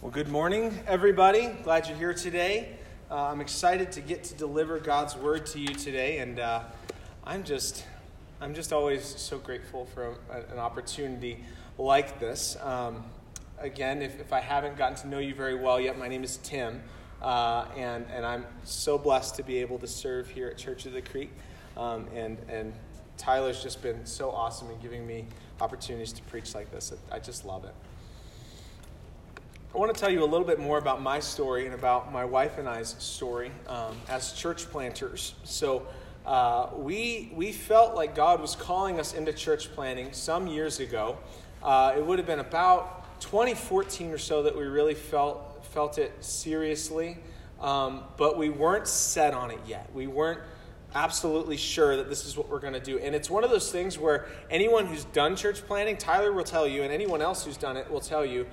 Well, good morning, everybody. Glad you're here today. Uh, I'm excited to get to deliver God's word to you today, and uh, I'm just, I'm just always so grateful for a, an opportunity like this. Um, again, if, if I haven't gotten to know you very well yet, my name is Tim, uh, and and I'm so blessed to be able to serve here at Church of the Creek, um, and and Tyler's just been so awesome in giving me opportunities to preach like this. I just love it. I want to tell you a little bit more about my story and about my wife and I's story um, as church planters. So, uh, we, we felt like God was calling us into church planting some years ago. Uh, it would have been about 2014 or so that we really felt, felt it seriously, um, but we weren't set on it yet. We weren't absolutely sure that this is what we're going to do. And it's one of those things where anyone who's done church planting, Tyler will tell you, and anyone else who's done it will tell you,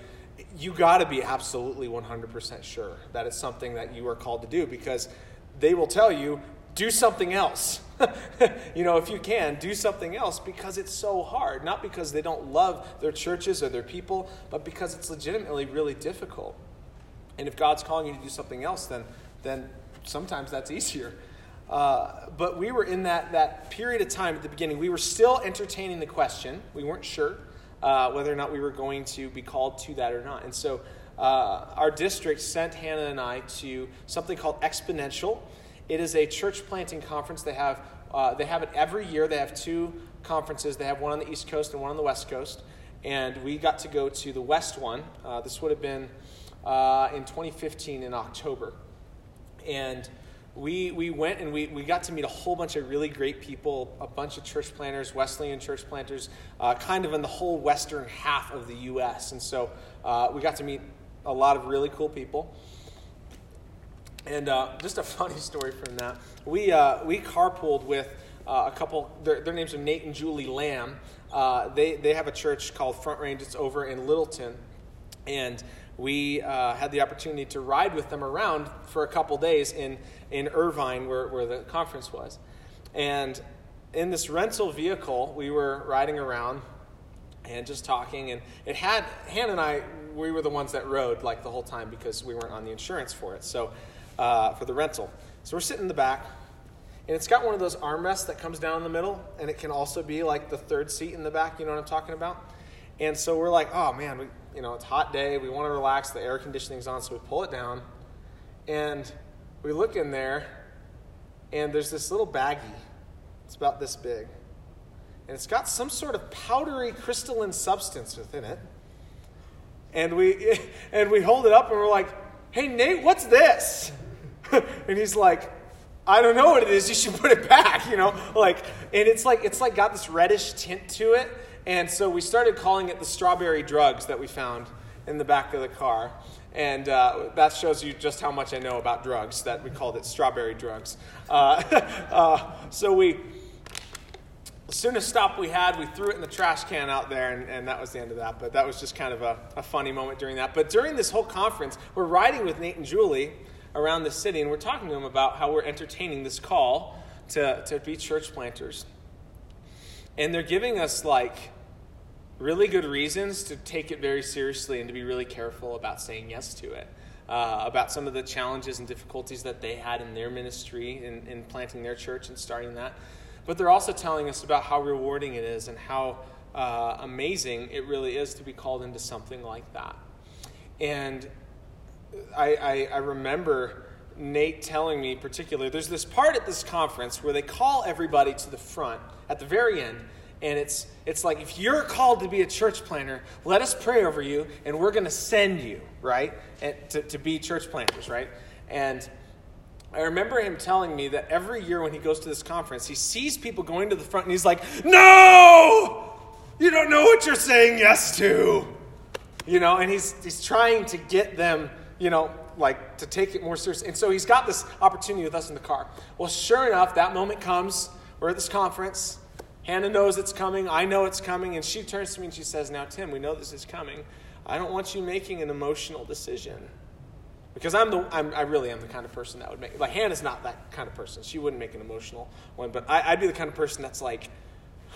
you got to be absolutely 100% sure that it's something that you are called to do because they will tell you do something else. you know, if you can, do something else because it's so hard. Not because they don't love their churches or their people, but because it's legitimately really difficult. And if God's calling you to do something else, then, then sometimes that's easier. Uh, but we were in that, that period of time at the beginning. We were still entertaining the question. We weren't sure uh, whether or not we were going to be called to that or not. And so uh, our district sent Hannah and I to something called Exponential. It is a church planting conference. They have, uh, they have it every year. They have two conferences. They have one on the East Coast and one on the West Coast. And we got to go to the West one. Uh, this would have been uh, in 2015 in October. And we, we went and we, we got to meet a whole bunch of really great people, a bunch of church planters, Wesleyan church planters, uh, kind of in the whole western half of the U.S. And so uh, we got to meet a lot of really cool people. And uh, just a funny story from that. We, uh, we carpooled with uh, a couple, their, their, names are Nate and Julie Lamb. Uh, they, they have a church called Front Range, it's over in Littleton. And we uh, had the opportunity to ride with them around for a couple days in, in Irvine, where, where the conference was. And in this rental vehicle, we were riding around and just talking. And it had, Hannah and I, we were the ones that rode like the whole time because we weren't on the insurance for it, so uh, for the rental. So we're sitting in the back, and it's got one of those armrests that comes down in the middle, and it can also be like the third seat in the back, you know what I'm talking about? And so we're like, oh man, we, you know, it's hot day, we want to relax, the air conditioning's on, so we pull it down, and we look in there, and there's this little baggie. It's about this big. And it's got some sort of powdery crystalline substance within it. And we and we hold it up and we're like, hey Nate, what's this? and he's like, I don't know what it is, you should put it back, you know? Like, and it's like it's like got this reddish tint to it and so we started calling it the strawberry drugs that we found in the back of the car. And uh, that shows you just how much I know about drugs, that we called it strawberry drugs. Uh, uh, so we, as soon as stop we had, we threw it in the trash can out there, and, and that was the end of that. But that was just kind of a, a funny moment during that. But during this whole conference, we're riding with Nate and Julie around the city, and we're talking to them about how we're entertaining this call to, to be church planters. And they're giving us like really good reasons to take it very seriously and to be really careful about saying yes to it. Uh, about some of the challenges and difficulties that they had in their ministry in, in planting their church and starting that. But they're also telling us about how rewarding it is and how uh, amazing it really is to be called into something like that. And I, I, I remember Nate telling me, particularly, there's this part at this conference where they call everybody to the front at the very end and it's, it's like, if you're called to be a church planter, let us pray over you, and we're going to send you, right, and to, to be church planters, right? And I remember him telling me that every year when he goes to this conference, he sees people going to the front, and he's like, No! You don't know what you're saying yes to. You know, and he's, he's trying to get them, you know, like to take it more seriously. And so he's got this opportunity with us in the car. Well, sure enough, that moment comes. We're at this conference. Hannah knows it's coming. I know it's coming. And she turns to me and she says, Now, Tim, we know this is coming. I don't want you making an emotional decision. Because I'm the, I'm, i really am the kind of person that would make, like, Hannah's not that kind of person. She wouldn't make an emotional one. But I, I'd be the kind of person that's like,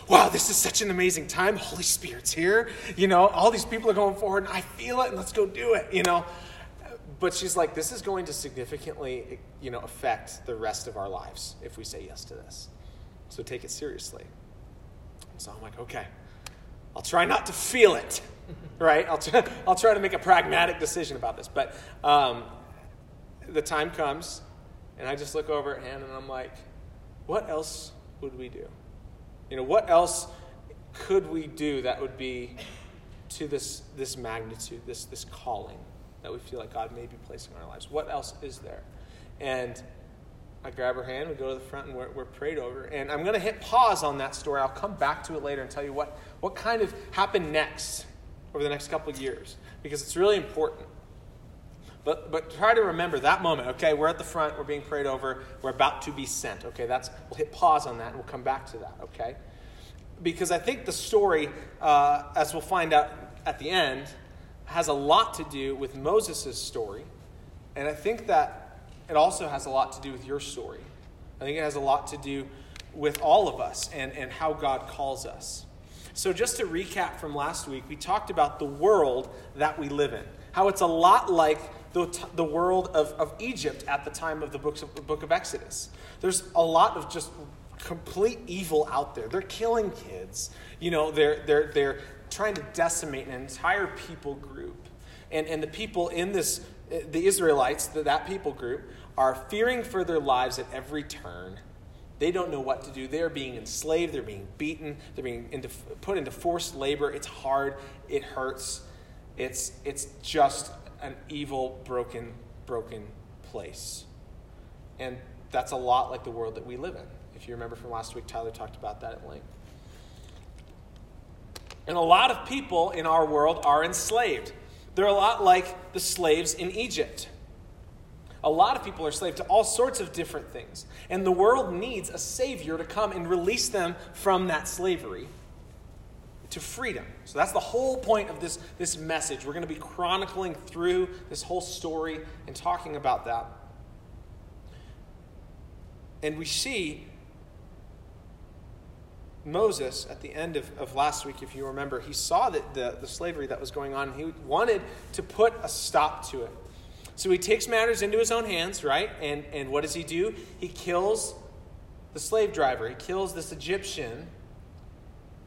wow, this is such an amazing time. Holy Spirit's here. You know, all these people are going forward, and I feel it, and let's go do it, you know. But she's like, this is going to significantly, you know, affect the rest of our lives if we say yes to this. So take it seriously. So I'm like, okay, I'll try not to feel it, right? I'll try, I'll try to make a pragmatic decision about this. But um, the time comes, and I just look over at Hannah and I'm like, what else would we do? You know, what else could we do that would be to this, this magnitude, this, this calling that we feel like God may be placing in our lives? What else is there? And I grab her hand, we go to the front, and we're, we're prayed over. And I'm going to hit pause on that story. I'll come back to it later and tell you what, what kind of happened next over the next couple years, because it's really important. But, but try to remember that moment, okay? We're at the front, we're being prayed over, we're about to be sent, okay? That's, we'll hit pause on that and we'll come back to that, okay? Because I think the story, uh, as we'll find out at the end, has a lot to do with Moses' story. And I think that it also has a lot to do with your story. I think it has a lot to do with all of us and, and how God calls us. So, just to recap from last week, we talked about the world that we live in, how it's a lot like the, the world of, of Egypt at the time of the books of, the book of Exodus. There's a lot of just complete evil out there. They're killing kids. You know, they're, they're, they're trying to decimate an entire people group. And, and the people in this, eh, the Israelites, the, that people group, are fearing for their lives at every turn. They don't know what to do. They're being enslaved. They're being beaten. They're being into, put into forced labor. It's hard. It hurts. It's, it's just an evil, broken, broken place. And that's a lot like the world that we live in. If you remember from last week, Tyler talked about that at length. And a lot of people in our world are enslaved. They're a lot like the slaves in Egypt. A lot of people are enslaved to all sorts of different things. And the world needs a Savior to come and release them from that slavery to freedom. So that's the whole point of this, this message. We're going to be chronicling through this whole story and talking about that. And we see Moses at the end of, of last week, if you remember, he saw that the, the slavery that was going on. He wanted to put a stop to it. So he takes matters into his own hands, right? And, and what does he do? He kills the slave driver, he kills this Egyptian.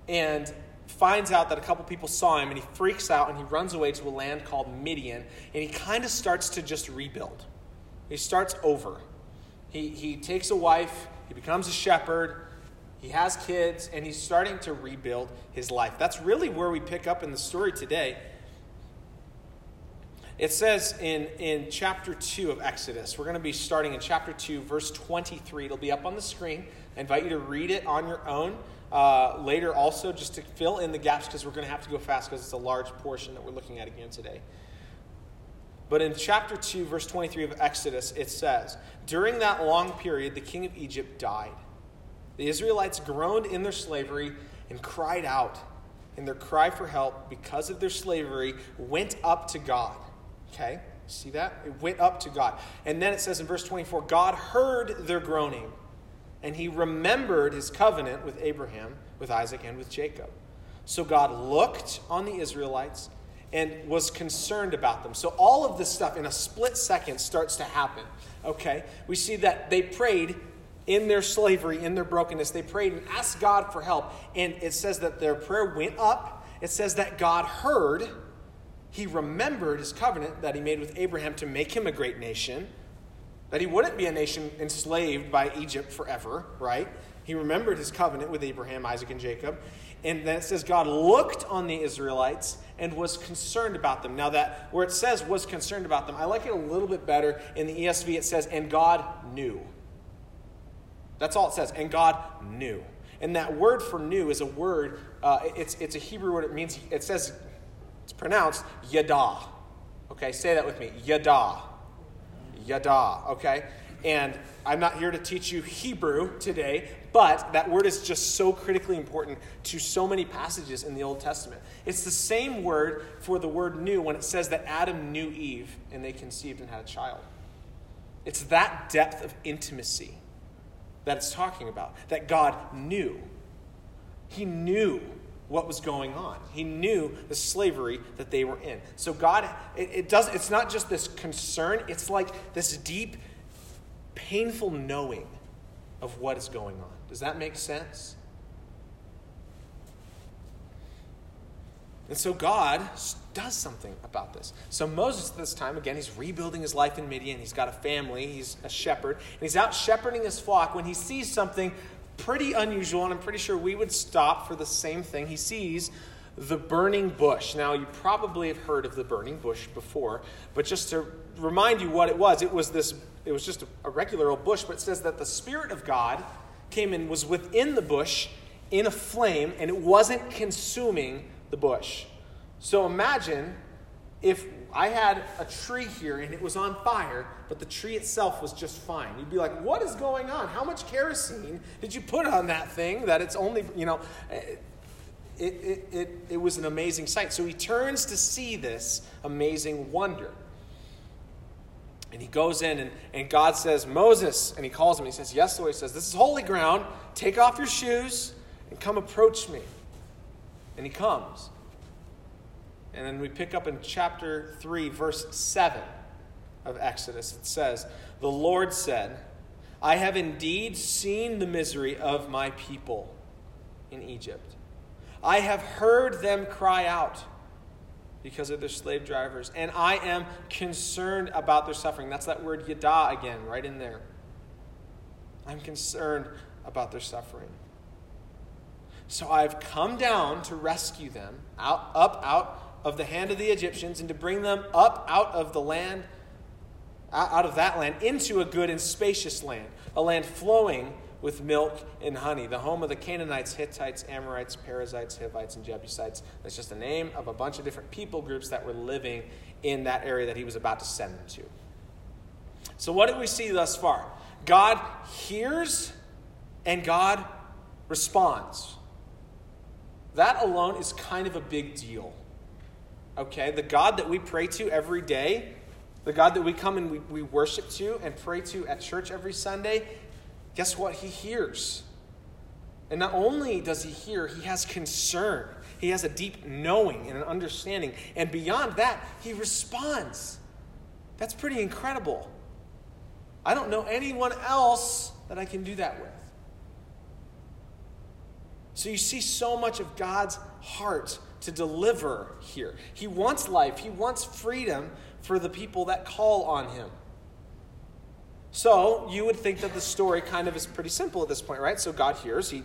And finds out that a couple people saw him and he freaks out and he runs away to a land called Midian and he kind of starts to just rebuild. He starts over. He, he takes a wife, he becomes a shepherd, he has kids, and he's starting to rebuild his life. That's really where we pick up in the story today. It says in, in chapter 2 of Exodus, we're going to be starting in chapter 2, verse 23. It'll be up on the screen. I invite you to read it on your own uh, later also just to fill in the gaps because we're going to have to go fast because it's a large portion that we're looking at again today. But in chapter 2, verse 23 of Exodus, it says, During that long period, the king of Egypt died. The Israelites groaned in their slavery and cried out, and their cry for help because of their slavery went up to God. Okay? See that? It went up to God. And then it says in verse 24 God heard their groaning and he remembered his covenant with Abraham, with Isaac, and with Jacob. So God looked on the Israelites and was concerned about them. So all of this stuff in a split second starts to happen. Okay? We see that they prayed in their slavery, in their brokenness. They prayed and asked God for help. And it says that their prayer went up. It says that God heard. He remembered his covenant that he made with Abraham to make him a great nation that he wouldn't be a nation enslaved by Egypt forever, right? He remembered his covenant with Abraham, Isaac, and Jacob. And then it says God looked on the Israelites and was concerned about them. Now, that where it says was concerned about them, I like it a little bit better. In the ESV, it says, and God knew. That's all it says, and God knew. And that word for knew is a word, uh, it's, it's a Hebrew word. It means, it says, it's pronounced yada. Okay, say that with me yada yada, okay? And I'm not here to teach you Hebrew today, but that word is just so critically important to so many passages in the Old Testament. It's the same word for the word knew when it says that Adam knew Eve and they conceived and had a child. It's that depth of intimacy that it's talking about, that God knew. He knew what was going on. He knew the slavery that they were in. So God, it, it does. It's not just this concern. It's like this deep, painful knowing of what is going on. Does that make sense? And so God does something about this. So Moses at this time, again, he's rebuilding his life in Midian. He's got a family, he's a shepherd, and he's out shepherding his flock when he sees something pretty unusual, and I'm pretty sure we would stop for the same thing. He sees the burning bush. Now, you probably have heard of the burning bush before, but just to remind you what it was, it was this it was just a regular old bush, but it says that the spirit of God came and was within the bush in a flame and it wasn't consuming the bush. So imagine if I had a tree here and it was on fire, but the tree itself was just fine. You'd be like, what is going on? How much kerosene did you put on that thing that it's only, you know, eh, it, it, it, it was an amazing sight. So he turns to see this amazing wonder. And he goes in, and, and God says, Moses, and he calls him. He says, Yes, Lord. He says, This is holy ground. Take off your shoes and come approach me. And he comes. And then we pick up in chapter 3, verse 7 of Exodus. It says, The Lord said, I have indeed seen the misery of my people in Egypt. I have heard them cry out because of their slave drivers, and I am concerned about their suffering. That's that word yada again, right in there. I'm concerned about their suffering. So I've come down to rescue them out, up out of the hand of the Egyptians and to bring them up out of the land, out of that land, into a good and spacious land, a land flowing with milk and honey, the home of the Canaanites, Hittites, Amorites, Perizzites, Hivites, and Jebusites. That's just the name of a bunch of different people groups that were living in that area that he was about to send them to. So, what did we see thus far? God hears and God responds. That alone is kind of a big deal. Okay? The God that we pray to every day, the God that we come and we, we worship to and pray to at church every Sunday, guess what? He hears. And not only does he hear, he has concern. He has a deep knowing and an understanding. And beyond that, he responds. That's pretty incredible. I don't know anyone else that I can do that with. So you see so much of God's heart to deliver here. He wants life, He wants freedom for the people that call on Him. So you would think that the story kind of is pretty simple at this point, right? So God hears, He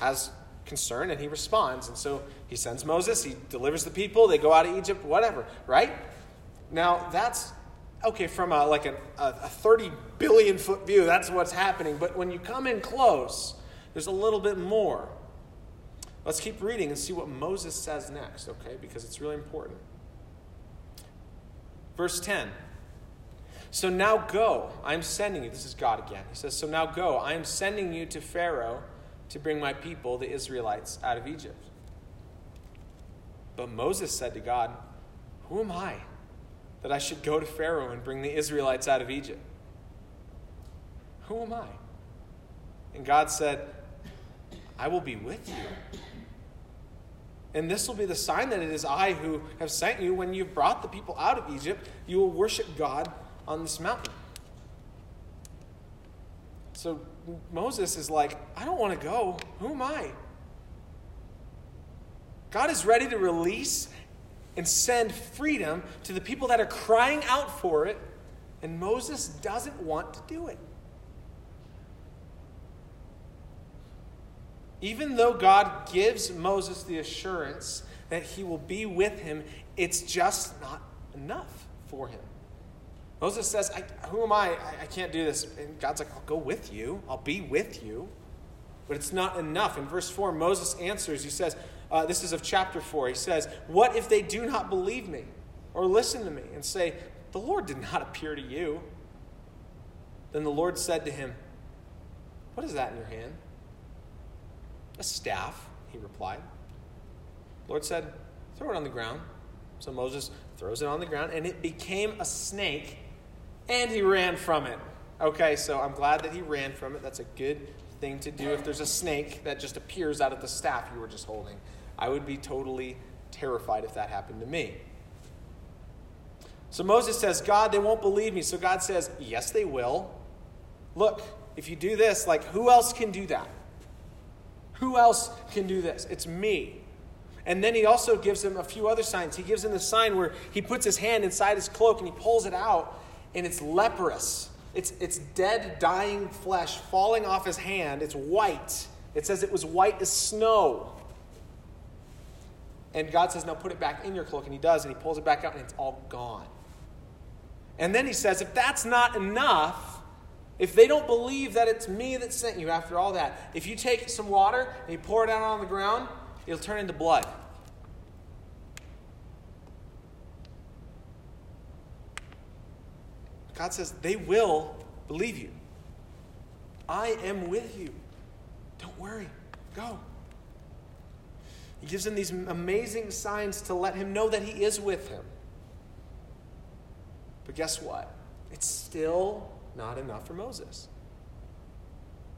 has concern, and He responds. And so He sends Moses, He delivers the people, they go out of Egypt, whatever, right? Now that's okay from a, like a, a 30 billion foot view, that's what's happening. But when you come in close, there's a little bit more. Let's keep reading and see what Moses says next, okay? Because it's really important. Verse 10. So now go, I am sending you. This is God again. He says, So now go, I am sending you to Pharaoh to bring my people, the Israelites, out of Egypt. But Moses said to God, Who am I that I should go to Pharaoh and bring the Israelites out of Egypt? Who am I? And God said, I will be with you and this will be the sign that it is I who have sent you. When you've brought the people out of Egypt, you will worship God on this mountain. So Moses is like, I don't want to go. Who am I? God is ready to release and send freedom to the people that are crying out for it, and Moses doesn't want to do it. Even though God gives Moses the assurance that he will be with him, it's just not enough for him. Moses says, Who am I? I? I can't do this. And God's like, I'll go with you, I'll be with you. But it's not enough. In verse 4, Moses answers, he says, uh, This is of chapter 4. He says, What if they do not believe me or listen to me and say, The Lord did not appear to you? Then the Lord said to him, What is that in your hand? A staff, he replied. The Lord said, Throw it on the ground. So Moses throws it on the ground, and it became a snake, and he ran from it. Okay, so I'm glad that he ran from it. That's a good thing to do if there's a snake that just appears out of the staff you were just holding. I would be totally terrified if that happened to me. So Moses says, God, they won't believe me. So God says, Yes, they will. Look, if you do this, like, who else can do that? Who else can do this? It's me. And then he also gives him a few other signs. He gives him the sign where he puts his hand inside his cloak and he pulls it out, and it's leprous. It's, it's dead, dying flesh falling off his hand. It's white. It says it was white as snow. And God says, Now put it back in your cloak. And he does, and he pulls it back out, and it's all gone. And then he says, If that's not enough, if they don't believe that it's me that sent you after all that, if you take some water and you pour it out on the ground, it'll turn into blood. God says, they will believe you. I am with you. Don't worry. Go. He gives him these amazing signs to let him know that he is with him. But guess what? It's still not enough for Moses.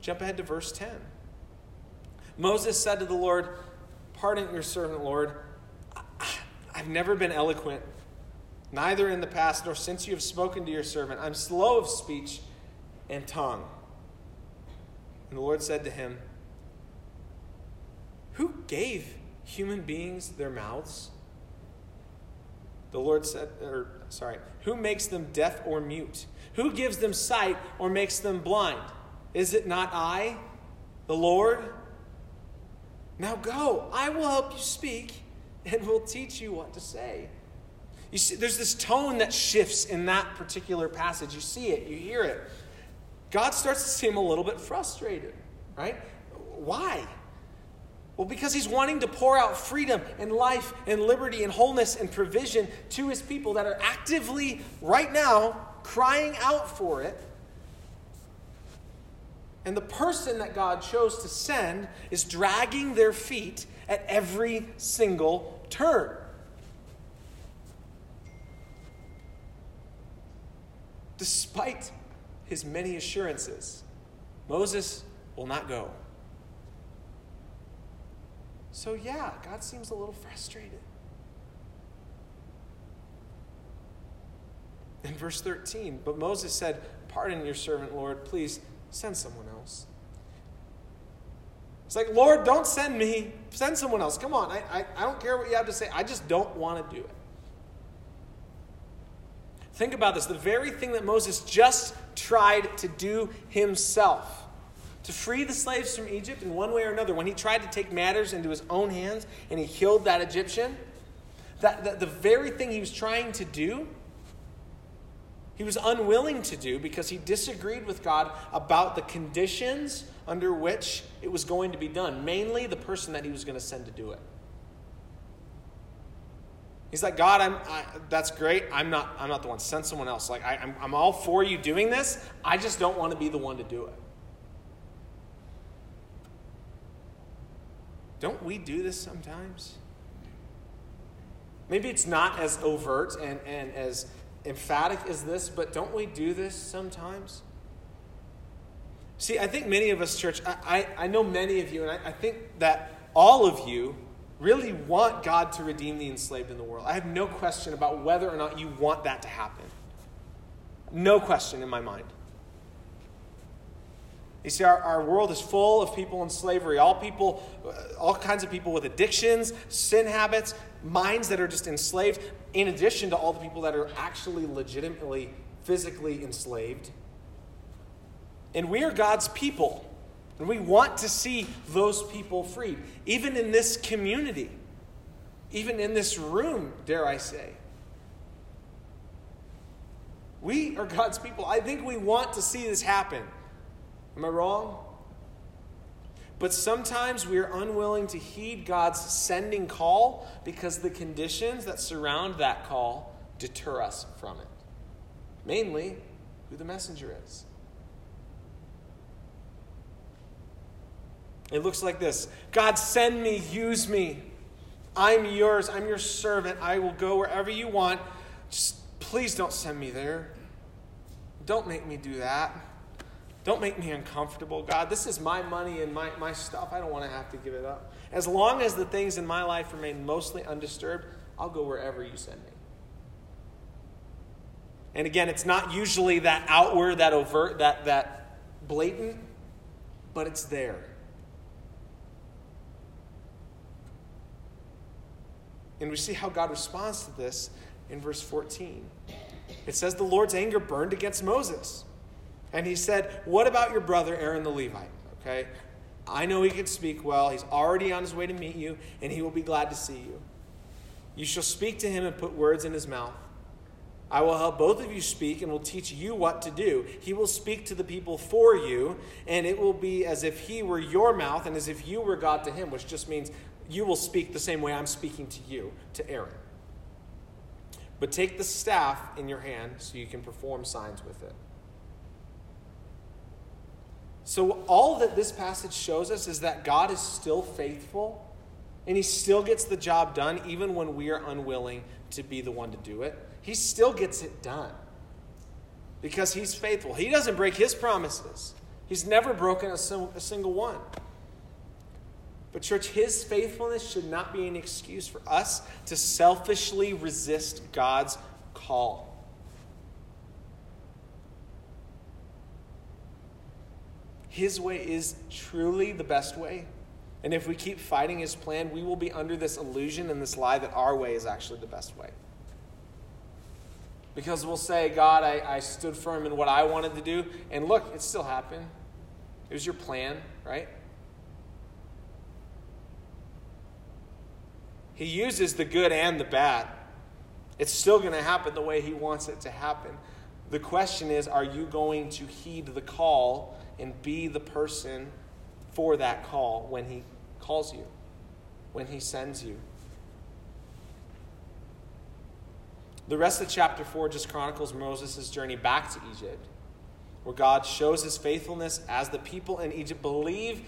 Jump ahead to verse 10. Moses said to the Lord, Pardon your servant, Lord. I've never been eloquent, neither in the past nor since you have spoken to your servant. I'm slow of speech and tongue. And the Lord said to him, Who gave human beings their mouths? The Lord said, or sorry, who makes them deaf or mute? Who gives them sight or makes them blind? Is it not I, the Lord? Now go, I will help you speak and will teach you what to say. You see, there's this tone that shifts in that particular passage. You see it, you hear it. God starts to seem a little bit frustrated, right? Why? Well, because he's wanting to pour out freedom and life and liberty and wholeness and provision to his people that are actively, right now, crying out for it. And the person that God chose to send is dragging their feet at every single turn. Despite his many assurances, Moses will not go. So, yeah, God seems a little frustrated. In verse 13, but Moses said, Pardon your servant, Lord. Please send someone else. It's like, Lord, don't send me. Send someone else. Come on. I, I, I don't care what you have to say. I just don't want to do it. Think about this the very thing that Moses just tried to do himself to free the slaves from Egypt in one way or another, when he tried to take matters into his own hands and he killed that Egyptian, that, that the very thing he was trying to do, he was unwilling to do because he disagreed with God about the conditions under which it was going to be done, mainly the person that he was going to send to do it. He's like, God, I'm, I, that's great. I'm not, I'm not the one. Send someone else. Like, I, I'm, I'm all for you doing this. I just don't want to be the one to do it. Don't we do this sometimes? Maybe it's not as overt and, and as emphatic as this, but don't we do this sometimes? See, I think many of us, church, I, I, I know many of you, and I, I think that all of you really want God to redeem the enslaved in the world. I have no question about whether or not you want that to happen. No question in my mind. You see, our, our world is full of people in slavery, all people, uh, all kinds of people with addictions, sin habits, minds that are just enslaved, in addition to all the people that are actually legitimately, physically enslaved. And we are God's people. And we want to see those people freed, even in this community, even in this room, dare I say. We are God's people. I think we want to see this happen. Am I wrong? But sometimes we are unwilling to heed God's sending call because the conditions that surround that call deter us from it. Mainly, who the messenger is. It looks like this God, send me, use me. I'm yours. I'm your servant. I will go wherever you want. Just please don't send me there. Don't make me do that. Don't make me uncomfortable, God. This is my money and my, my stuff. I don't want to have to give it up. As long as the things in my life remain mostly undisturbed, I'll go wherever you send me. And again, it's not usually that outward, that overt, that, that blatant, but it's there. And we see how God responds to this in verse 14. It says, The Lord's anger burned against Moses. And he said, What about your brother Aaron the Levite? Okay? I know he can speak well. He's already on his way to meet you, and he will be glad to see you. You shall speak to him and put words in his mouth. I will help both of you speak and will teach you what to do. He will speak to the people for you, and it will be as if he were your mouth and as if you were God to him, which just means you will speak the same way I'm speaking to you, to Aaron. But take the staff in your hand so you can perform signs with it. So, all that this passage shows us is that God is still faithful and he still gets the job done even when we are unwilling to be the one to do it. He still gets it done because he's faithful. He doesn't break his promises, he's never broken a, single one. But, church, his faithfulness should not be an excuse for us to selfishly resist God's call. His way is truly the best way. And if we keep fighting his plan, we will be under this illusion and this lie that our way is actually the best way. Because we'll say, God, I, I stood firm in what I wanted to do, and look, it still happened. It was your plan, right? He uses the good and the bad. It's still going to happen the way He wants it to happen. The question is are you going to heed the call and be the person for that call when He calls you, when He sends you? The rest of chapter 4 just chronicles Moses' journey back to Egypt, where God shows his faithfulness as the people in Egypt believe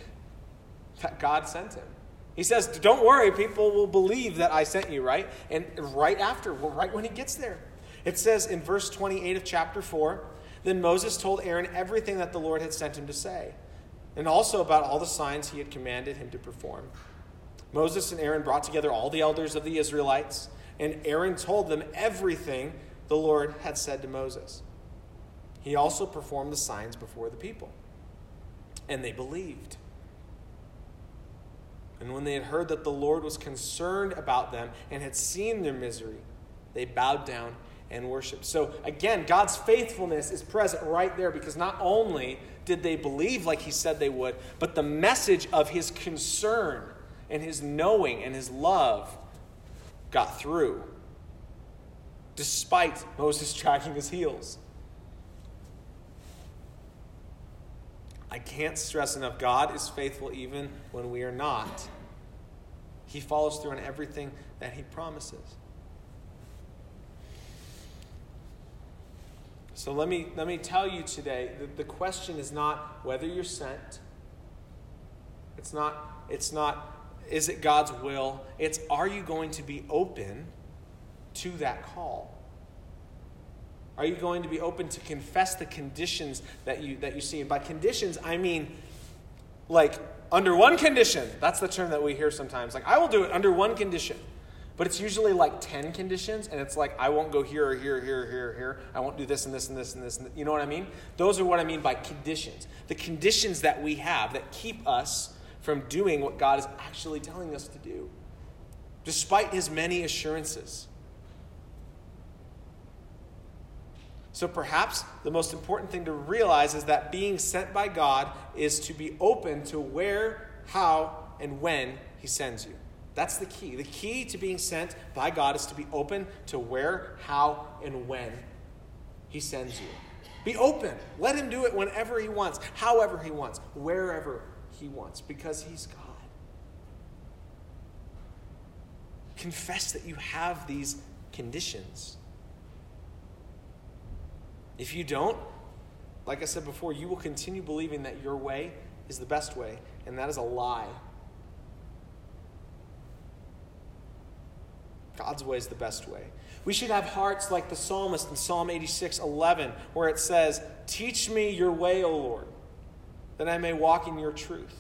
that God sent him. He says, Don't worry, people will believe that I sent you, right? And right after, right when he gets there, it says in verse 28 of chapter 4 Then Moses told Aaron everything that the Lord had sent him to say, and also about all the signs he had commanded him to perform. Moses and Aaron brought together all the elders of the Israelites, and Aaron told them everything the Lord had said to Moses. He also performed the signs before the people, and they believed. And when they had heard that the Lord was concerned about them and had seen their misery, they bowed down and worship. So again, God's faithfulness is present right there because not only did they believe like he said they would, but the message of his concern and his knowing and his love got through despite Moses dragging his heels. I can't stress enough God is faithful even when we are not. He follows through on everything that he promises. So let me, let me tell you today that the question is not whether you're sent. It's not, it's not, is it God's will? It's are you going to be open to that call? Are you going to be open to confess the conditions that you that you see? And by conditions, I mean like under one condition. That's the term that we hear sometimes. Like I will do it under one condition. But it's usually like 10 conditions, and it's like, I won't go here or here, or here, here, here. I won't do this and this and this and this. And you know what I mean? Those are what I mean by conditions. The conditions that we have that keep us from doing what God is actually telling us to do, despite his many assurances. So perhaps the most important thing to realize is that being sent by God is to be open to where, how, and when He sends you. That's the key. The key to being sent by God is to be open to where, how, and when He sends you. Be open. Let Him do it whenever He wants, however He wants, wherever He wants, because He's God. Confess that you have these conditions. If you don't, like I said before, you will continue believing that your way is the best way, and that is a lie. God's way is the best way. We should have hearts like the psalmist in Psalm 86 11, where it says, Teach me your way, O Lord. that I may walk in your truth.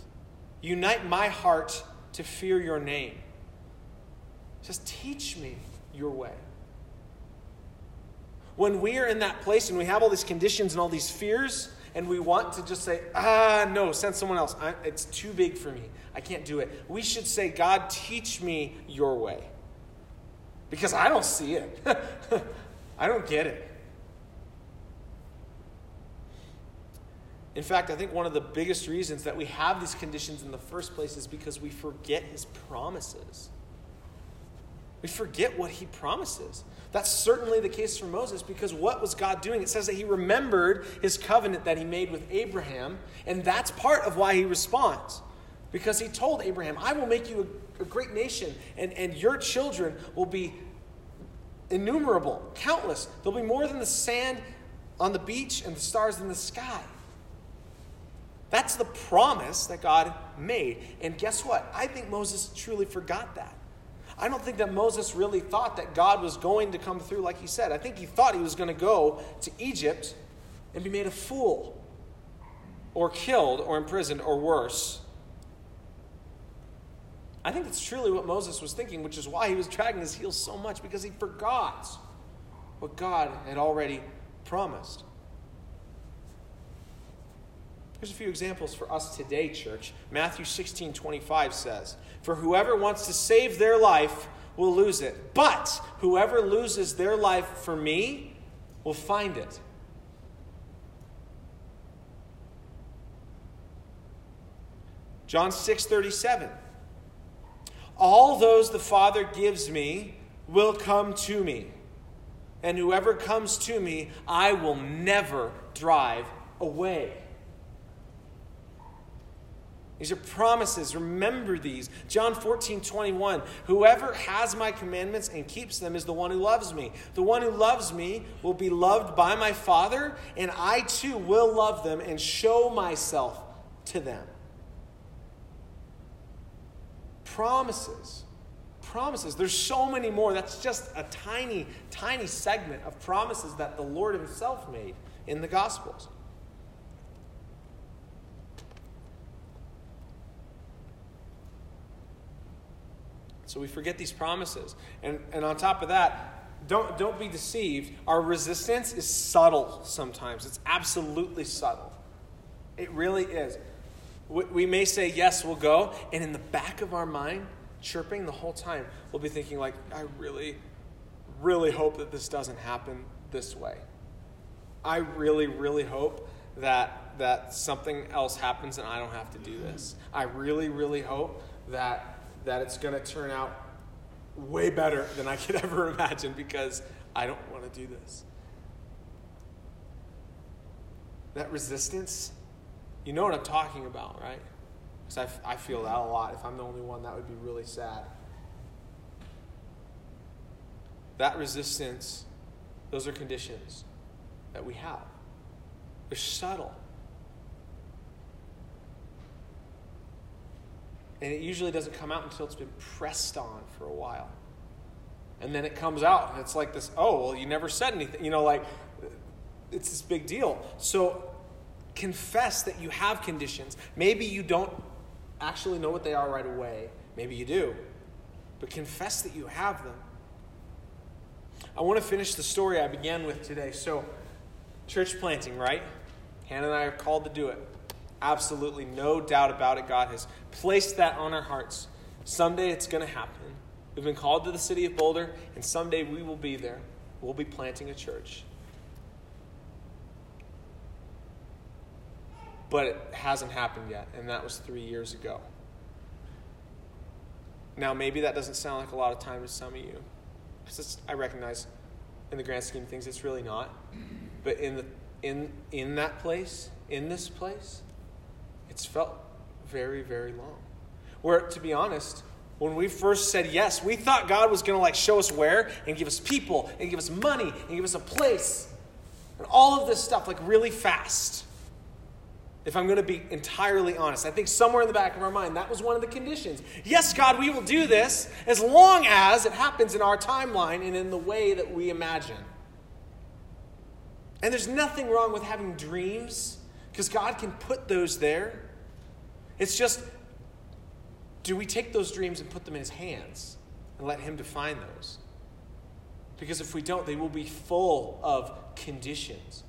Unite my heart to fear your name. Just teach me your way. When we are in that place and we have all these conditions and all these fears, and we want to just say, ah, no, send someone else. I, it's too big for me. I can't do it. We should say, God, teach me your way. Because I don't see it, I don't get it. In fact, I think one of the biggest reasons that we have these conditions in the first place is because we forget his promises. We forget what he promises. That's certainly the case for Moses because what was God doing? It says that he remembered his covenant that he made with Abraham, and that's part of why he responds. Because he told Abraham, I will make you a, great nation, and, and your children will be innumerable, countless. There'll be more than the sand on the beach and the stars in the sky. That's the promise that God made. And guess what? I think Moses truly forgot that. I don't think that Moses really thought that God was going to come through like he said. I think he thought he was going to go to Egypt and be made a fool or killed or imprisoned or worse. I think that's truly what Moses was thinking, which is why he was dragging his heels so much because he forgot what God had already promised. Here's a few examples for us today, church. Matthew 16 25 says, For whoever wants to save their life will lose it, but whoever loses their life for me will find it. John 6 37. All those the Father gives me will come to me, and whoever comes to me, I will never drive away. These are promises. Remember these. John 14, 21. Whoever has my commandments and keeps them is the one who loves me. The one who loves me will be loved by my Father, and I too will love them and show myself to them. Promises. Promises. There's so many more. That's just a tiny, tiny segment of promises that the Lord Himself made in the Gospels. So we forget these promises. And, and on top of that, don't, don't be deceived. Our resistance is subtle sometimes, it's absolutely subtle. It really is. We, may say, yes, we'll go. And in the back of our mind, chirping the whole time, we'll be thinking, like, I really, really hope that this doesn't happen this way. I really, really hope that that something else happens and I don't have to do this. I really, really hope that that it's going to turn out way better than I could ever imagine because I don't want to do this. That resistance, you know what I'm talking about, right? Because I, I feel that a lot. If I'm the only one, that would be really sad. That resistance, those are conditions that we have. They're subtle. And it usually doesn't come out until it's been pressed on for a while. And then it comes out, and it's like this oh, well, you never said anything. You know, like, it's this big deal. So confess that you have conditions. Maybe you don't actually know what they are right away. Maybe you do. But confess that you have them. I want to finish the story I began with today. So, church planting, right? Hannah and I are called to do it. Absolutely no doubt about it. God has placed that on our hearts. Someday it's going to happen. We've been called to the city of Boulder, and someday we will be there. We'll be planting a church. But it hasn't happened yet, and that was three years ago. Now, maybe that doesn't sound like a lot of time to some of you. Because I recognize, in the grand scheme of things, it's really not. But in, the, in, in that place, in this place, it's felt very, very long. Where, to be honest, when we first said yes, we thought God was going to like show us where and give us people and give us money and give us a place and all of this stuff like really fast. If I'm going to be entirely honest, I think somewhere in the back of our mind that was one of the conditions. Yes, God, we will do this as long as it happens in our timeline and in the way that we imagine. And there's nothing wrong with having dreams Because God can put those there. It's just, do we take those dreams and put them in His hands and let Him define those? Because if we don't, they will be full of conditions,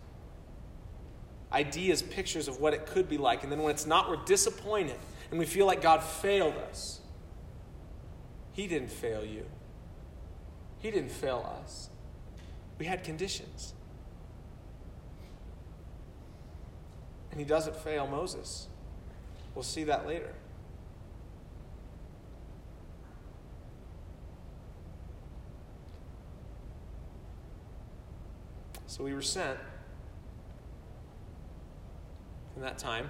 ideas, pictures of what it could be like. And then when it's not, we're disappointed and we feel like God failed us. He didn't fail you, He didn't fail us. We had conditions. And He doesn't fail Moses. We'll see that later. So we were sent in that time,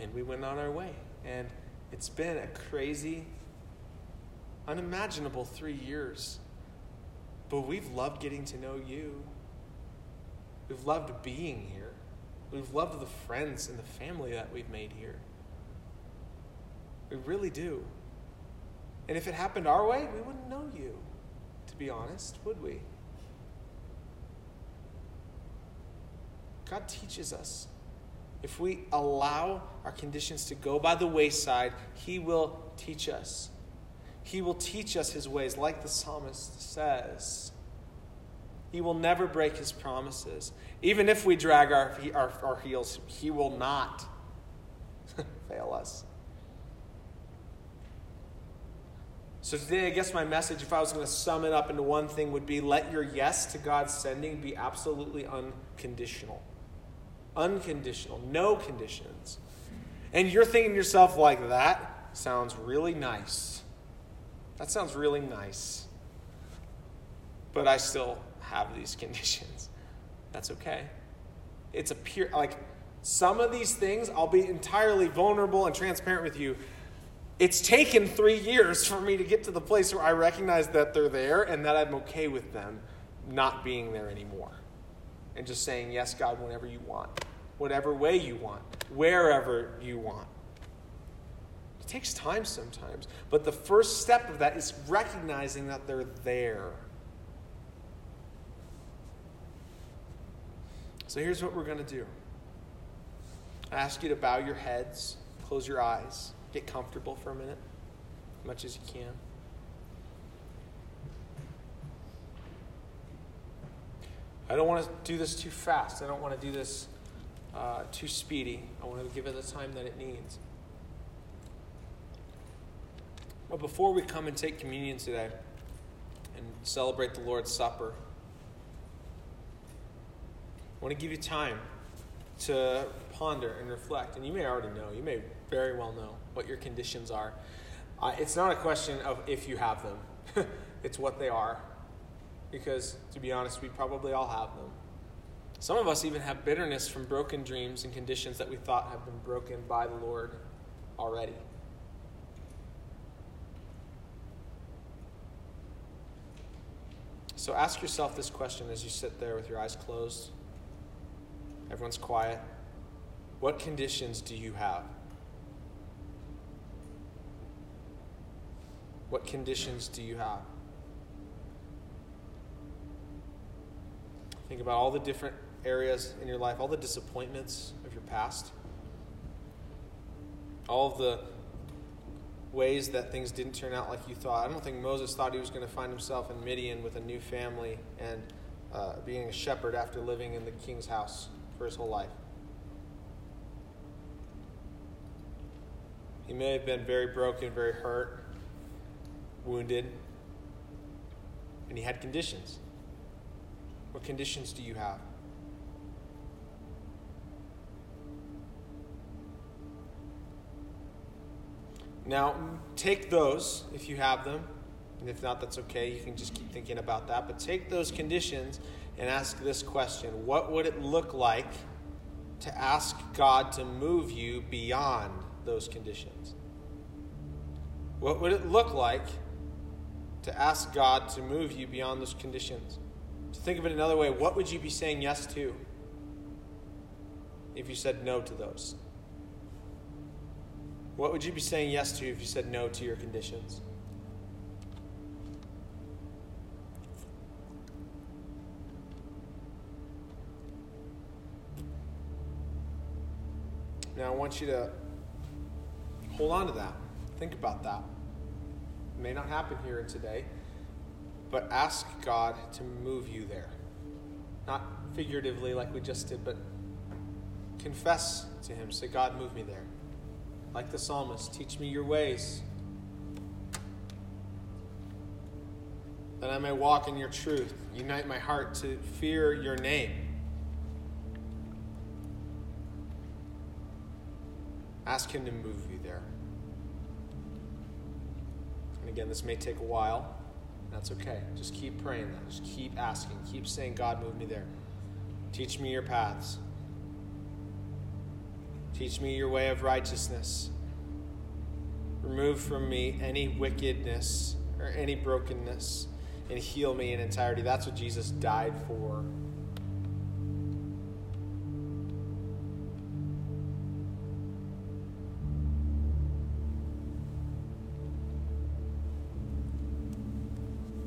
and we went on our way. And it's been a crazy, unimaginable three years. But we've loved getting to know you. We've loved being here. We've loved the friends and the family that we've made here. We really do. And if it happened our way, we wouldn't know you, to be honest, would we? God teaches us. If we allow our conditions to go by the wayside, He will teach us. He will teach us His ways, like the psalmist says. He will never break His promises. Even if we drag our, our, our heels, He will not fail us. So, today, I guess my message, if I was going to sum it up into one thing, would be let your yes to God's sending be absolutely unconditional unconditional, no conditions. And you're thinking to yourself, like, that sounds really nice. That sounds really nice. But I still have these conditions. That's okay. It's a pure, like, some of these things, I'll be entirely vulnerable and transparent with you. It's taken three years for me to get to the place where I recognize that they're there and that I'm okay with them not being there anymore and just saying, Yes, God, whenever you want, whatever way you want, wherever you want. It takes time sometimes, but the first step of that is recognizing that they're there. So here's what we're going to do I ask you to bow your heads, close your eyes, get comfortable for a minute, as much as you can. I don't want to do this too fast. I don't want to do this uh, too speedy. I want to give it the time that it needs. But before we come and take communion today and celebrate the Lord's Supper, I want to give you time to ponder and reflect. And you may already know, you may very well know what your conditions are. Uh, it's not a question of if you have them, it's what they are because, to be honest, we probably all have them. Some of us even have bitterness from broken dreams and conditions that we thought have been broken by the Lord already. So ask yourself this question as you sit there with your eyes closed. Everyone's quiet. What conditions do you have? What conditions do you have? Think about all the different areas in your life, all the disappointments of your past, all of the ways that things didn't turn out like you thought. I don't think Moses thought he was going to find himself in Midian with a new family and uh, being a shepherd after living in the king's house for his whole life. He may have been very broken, very hurt, wounded, and he had conditions. What conditions do you have? Now, take those if you have them, and if not, that's okay. You can just keep thinking about that. But take those conditions and ask this question What would it look like to ask God to move you beyond those conditions? What would it look like to ask God to move you beyond those conditions? To think of it another way, what would you be saying yes to if you said no to those? What would you be saying yes to if you said no to your conditions? Now, I want you to hold on to that. Think about that. It may not happen here and today, but ask God to move you there. Not figuratively like we just did, but confess to Him. Say, God, move me there. Like the psalmist, teach me your ways. That I may walk in your truth. Unite my heart to fear your name. Ask Him to move you there. And again, this may take a while. That's okay. Just keep praying that. Just keep asking. Keep saying, God, move me there. Teach me your paths. Teach me your way of righteousness. Remove from me any wickedness or any brokenness and heal me in entirety. That's what Jesus died for